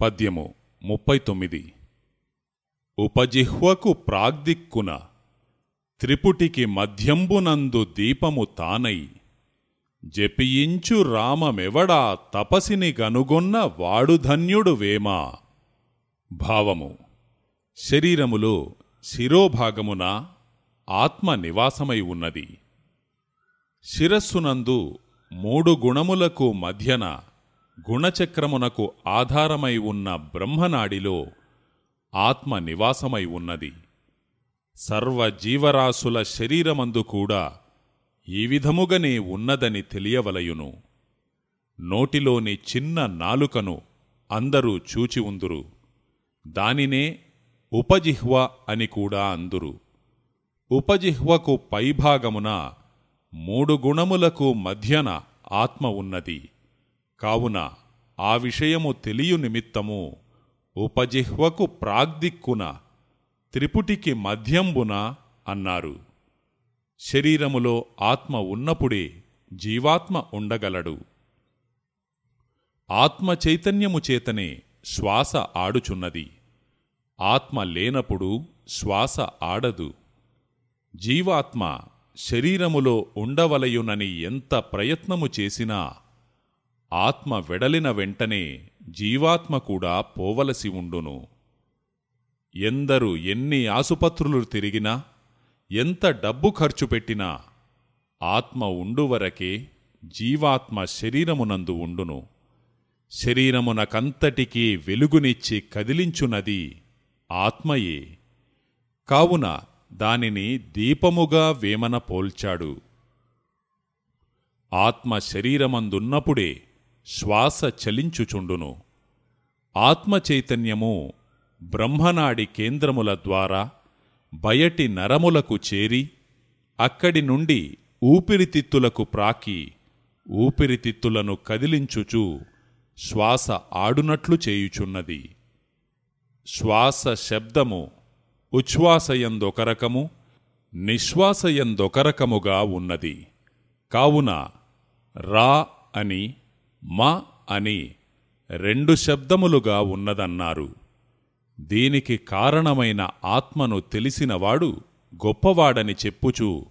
పద్యము ముప్పై తొమ్మిది ఉపజిహ్వకు ప్రాగ్దిక్కున త్రిపుటికి మధ్యంబునందు దీపము తానై జపియించు రామమెవడా తపసిని గనుగొన్న వాడు ధన్యుడు వేమా? భావము. శరీరములో శిరోభాగమున ఆత్మ నివాసమై ఉన్నది. శిరస్సునందు మూడు గుణములకు మధ్యన గుణచక్రమునకు ఆధారమై ఉన్న బ్రహ్మనాడిలో ఆత్మ నివాసమై ఉన్నది. సర్వజీవరాశుల శరీరమందు కూడా ఈ విధముగనే ఉన్నదని తెలియవలయును. నోటిలోని చిన్న నాలుకను అందరూ చూచి ఉందురు. దానినే ఉపజిహ్వ అని కూడా అందురు. ఉపజిహ్వకు పైభాగమున మూడు గుణములకు మధ్యన ఆత్మ ఉన్నది. కావున ఆ విషయము తెలియు నిమిత్తము ఉపజిహ్వకు ప్రాగ్దిక్కున త్రిపుటికి మధ్యంబున అన్నారు. శరీరములో ఆత్మ ఉన్నప్పుడే జీవాత్మ ఉండగలడు. ఆత్మ చైతన్యము చేతనే శ్వాస ఆడుచున్నది. ఆత్మ లేనప్పుడు శ్వాస ఆడదు. జీవాత్మ శరీరములో ఉండవలయునని ఎంత ప్రయత్నము చేసినా ఆత్మ వెడలిన వెంటనే జీవాత్మ కూడా పోవలసి ఉండును. ఎందరు ఎన్ని ఆసుపత్రులు తిరిగినా ఎంత డబ్బు ఖర్చు పెట్టినా ఆత్మ ఉండువరకే జీవాత్మ శరీరమునందు ఉండును. శరీరమునకంతటికీ వెలుగునిచ్చి కదిలించునది ఆత్మయే. కావున దానిని దీపముగా వేమన పోల్చాడు. ఆత్మ శరీరమందున్నప్పుడే శ్వాస చలించుచుండును. ఆత్మచైతన్యము బ్రహ్మనాడి కేంద్రముల ద్వారా బయటి నరములకు చేరి అక్కడి నుండి ఊపిరితిత్తులకు ప్రాకి ఊపిరితిత్తులను కదిలించుచు శ్వాస ఆడునట్లు చేయుచున్నది. శ్వాస శబ్దము ఉచ్ఛ్వాసయందొక రకము నిశ్వాసయందొక రకముగా ఉన్నది. కావున రా అని మా అని రెండు శబ్దములుగా ఉన్నదన్నారు. దీనికి కారణమైన ఆత్మను తెలిసినవాడు గొప్పవాడని చెప్పుచూ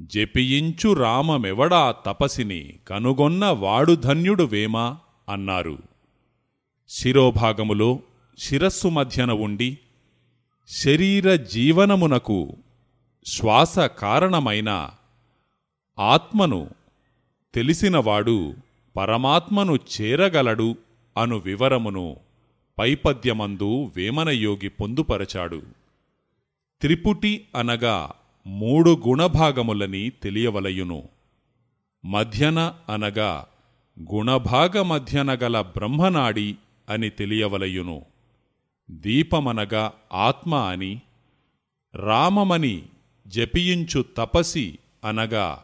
జపియించు రామమెవడా తపసిని కనుగొన్న వాడు ధన్యుడు వేమా అన్నారు. శిరోభాగములో శిరస్సు మధ్యన ఉండి శరీర జీవనమునకు శ్వాస కారణమైన ఆత్మను తెలిసినవాడు పరమాత్మను చేరగలడు అను వివరమును పైపద్యమందు వేమనయోగి పొందుపరచాడు. త్రిపుటి అనగా మూడు గుణభాగములని తెలియవలయును. మధ్యన అనగా గుణభాగ మధ్యన గల బ్రహ్మనాడి అని తెలియవలయును. దీపమనగా ఆత్మ అని రామమని జపించు తపసి అనగా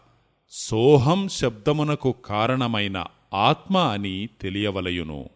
సోహం శబ్దమునకు కారణమైన ఆత్మ అని తెలియవలయును.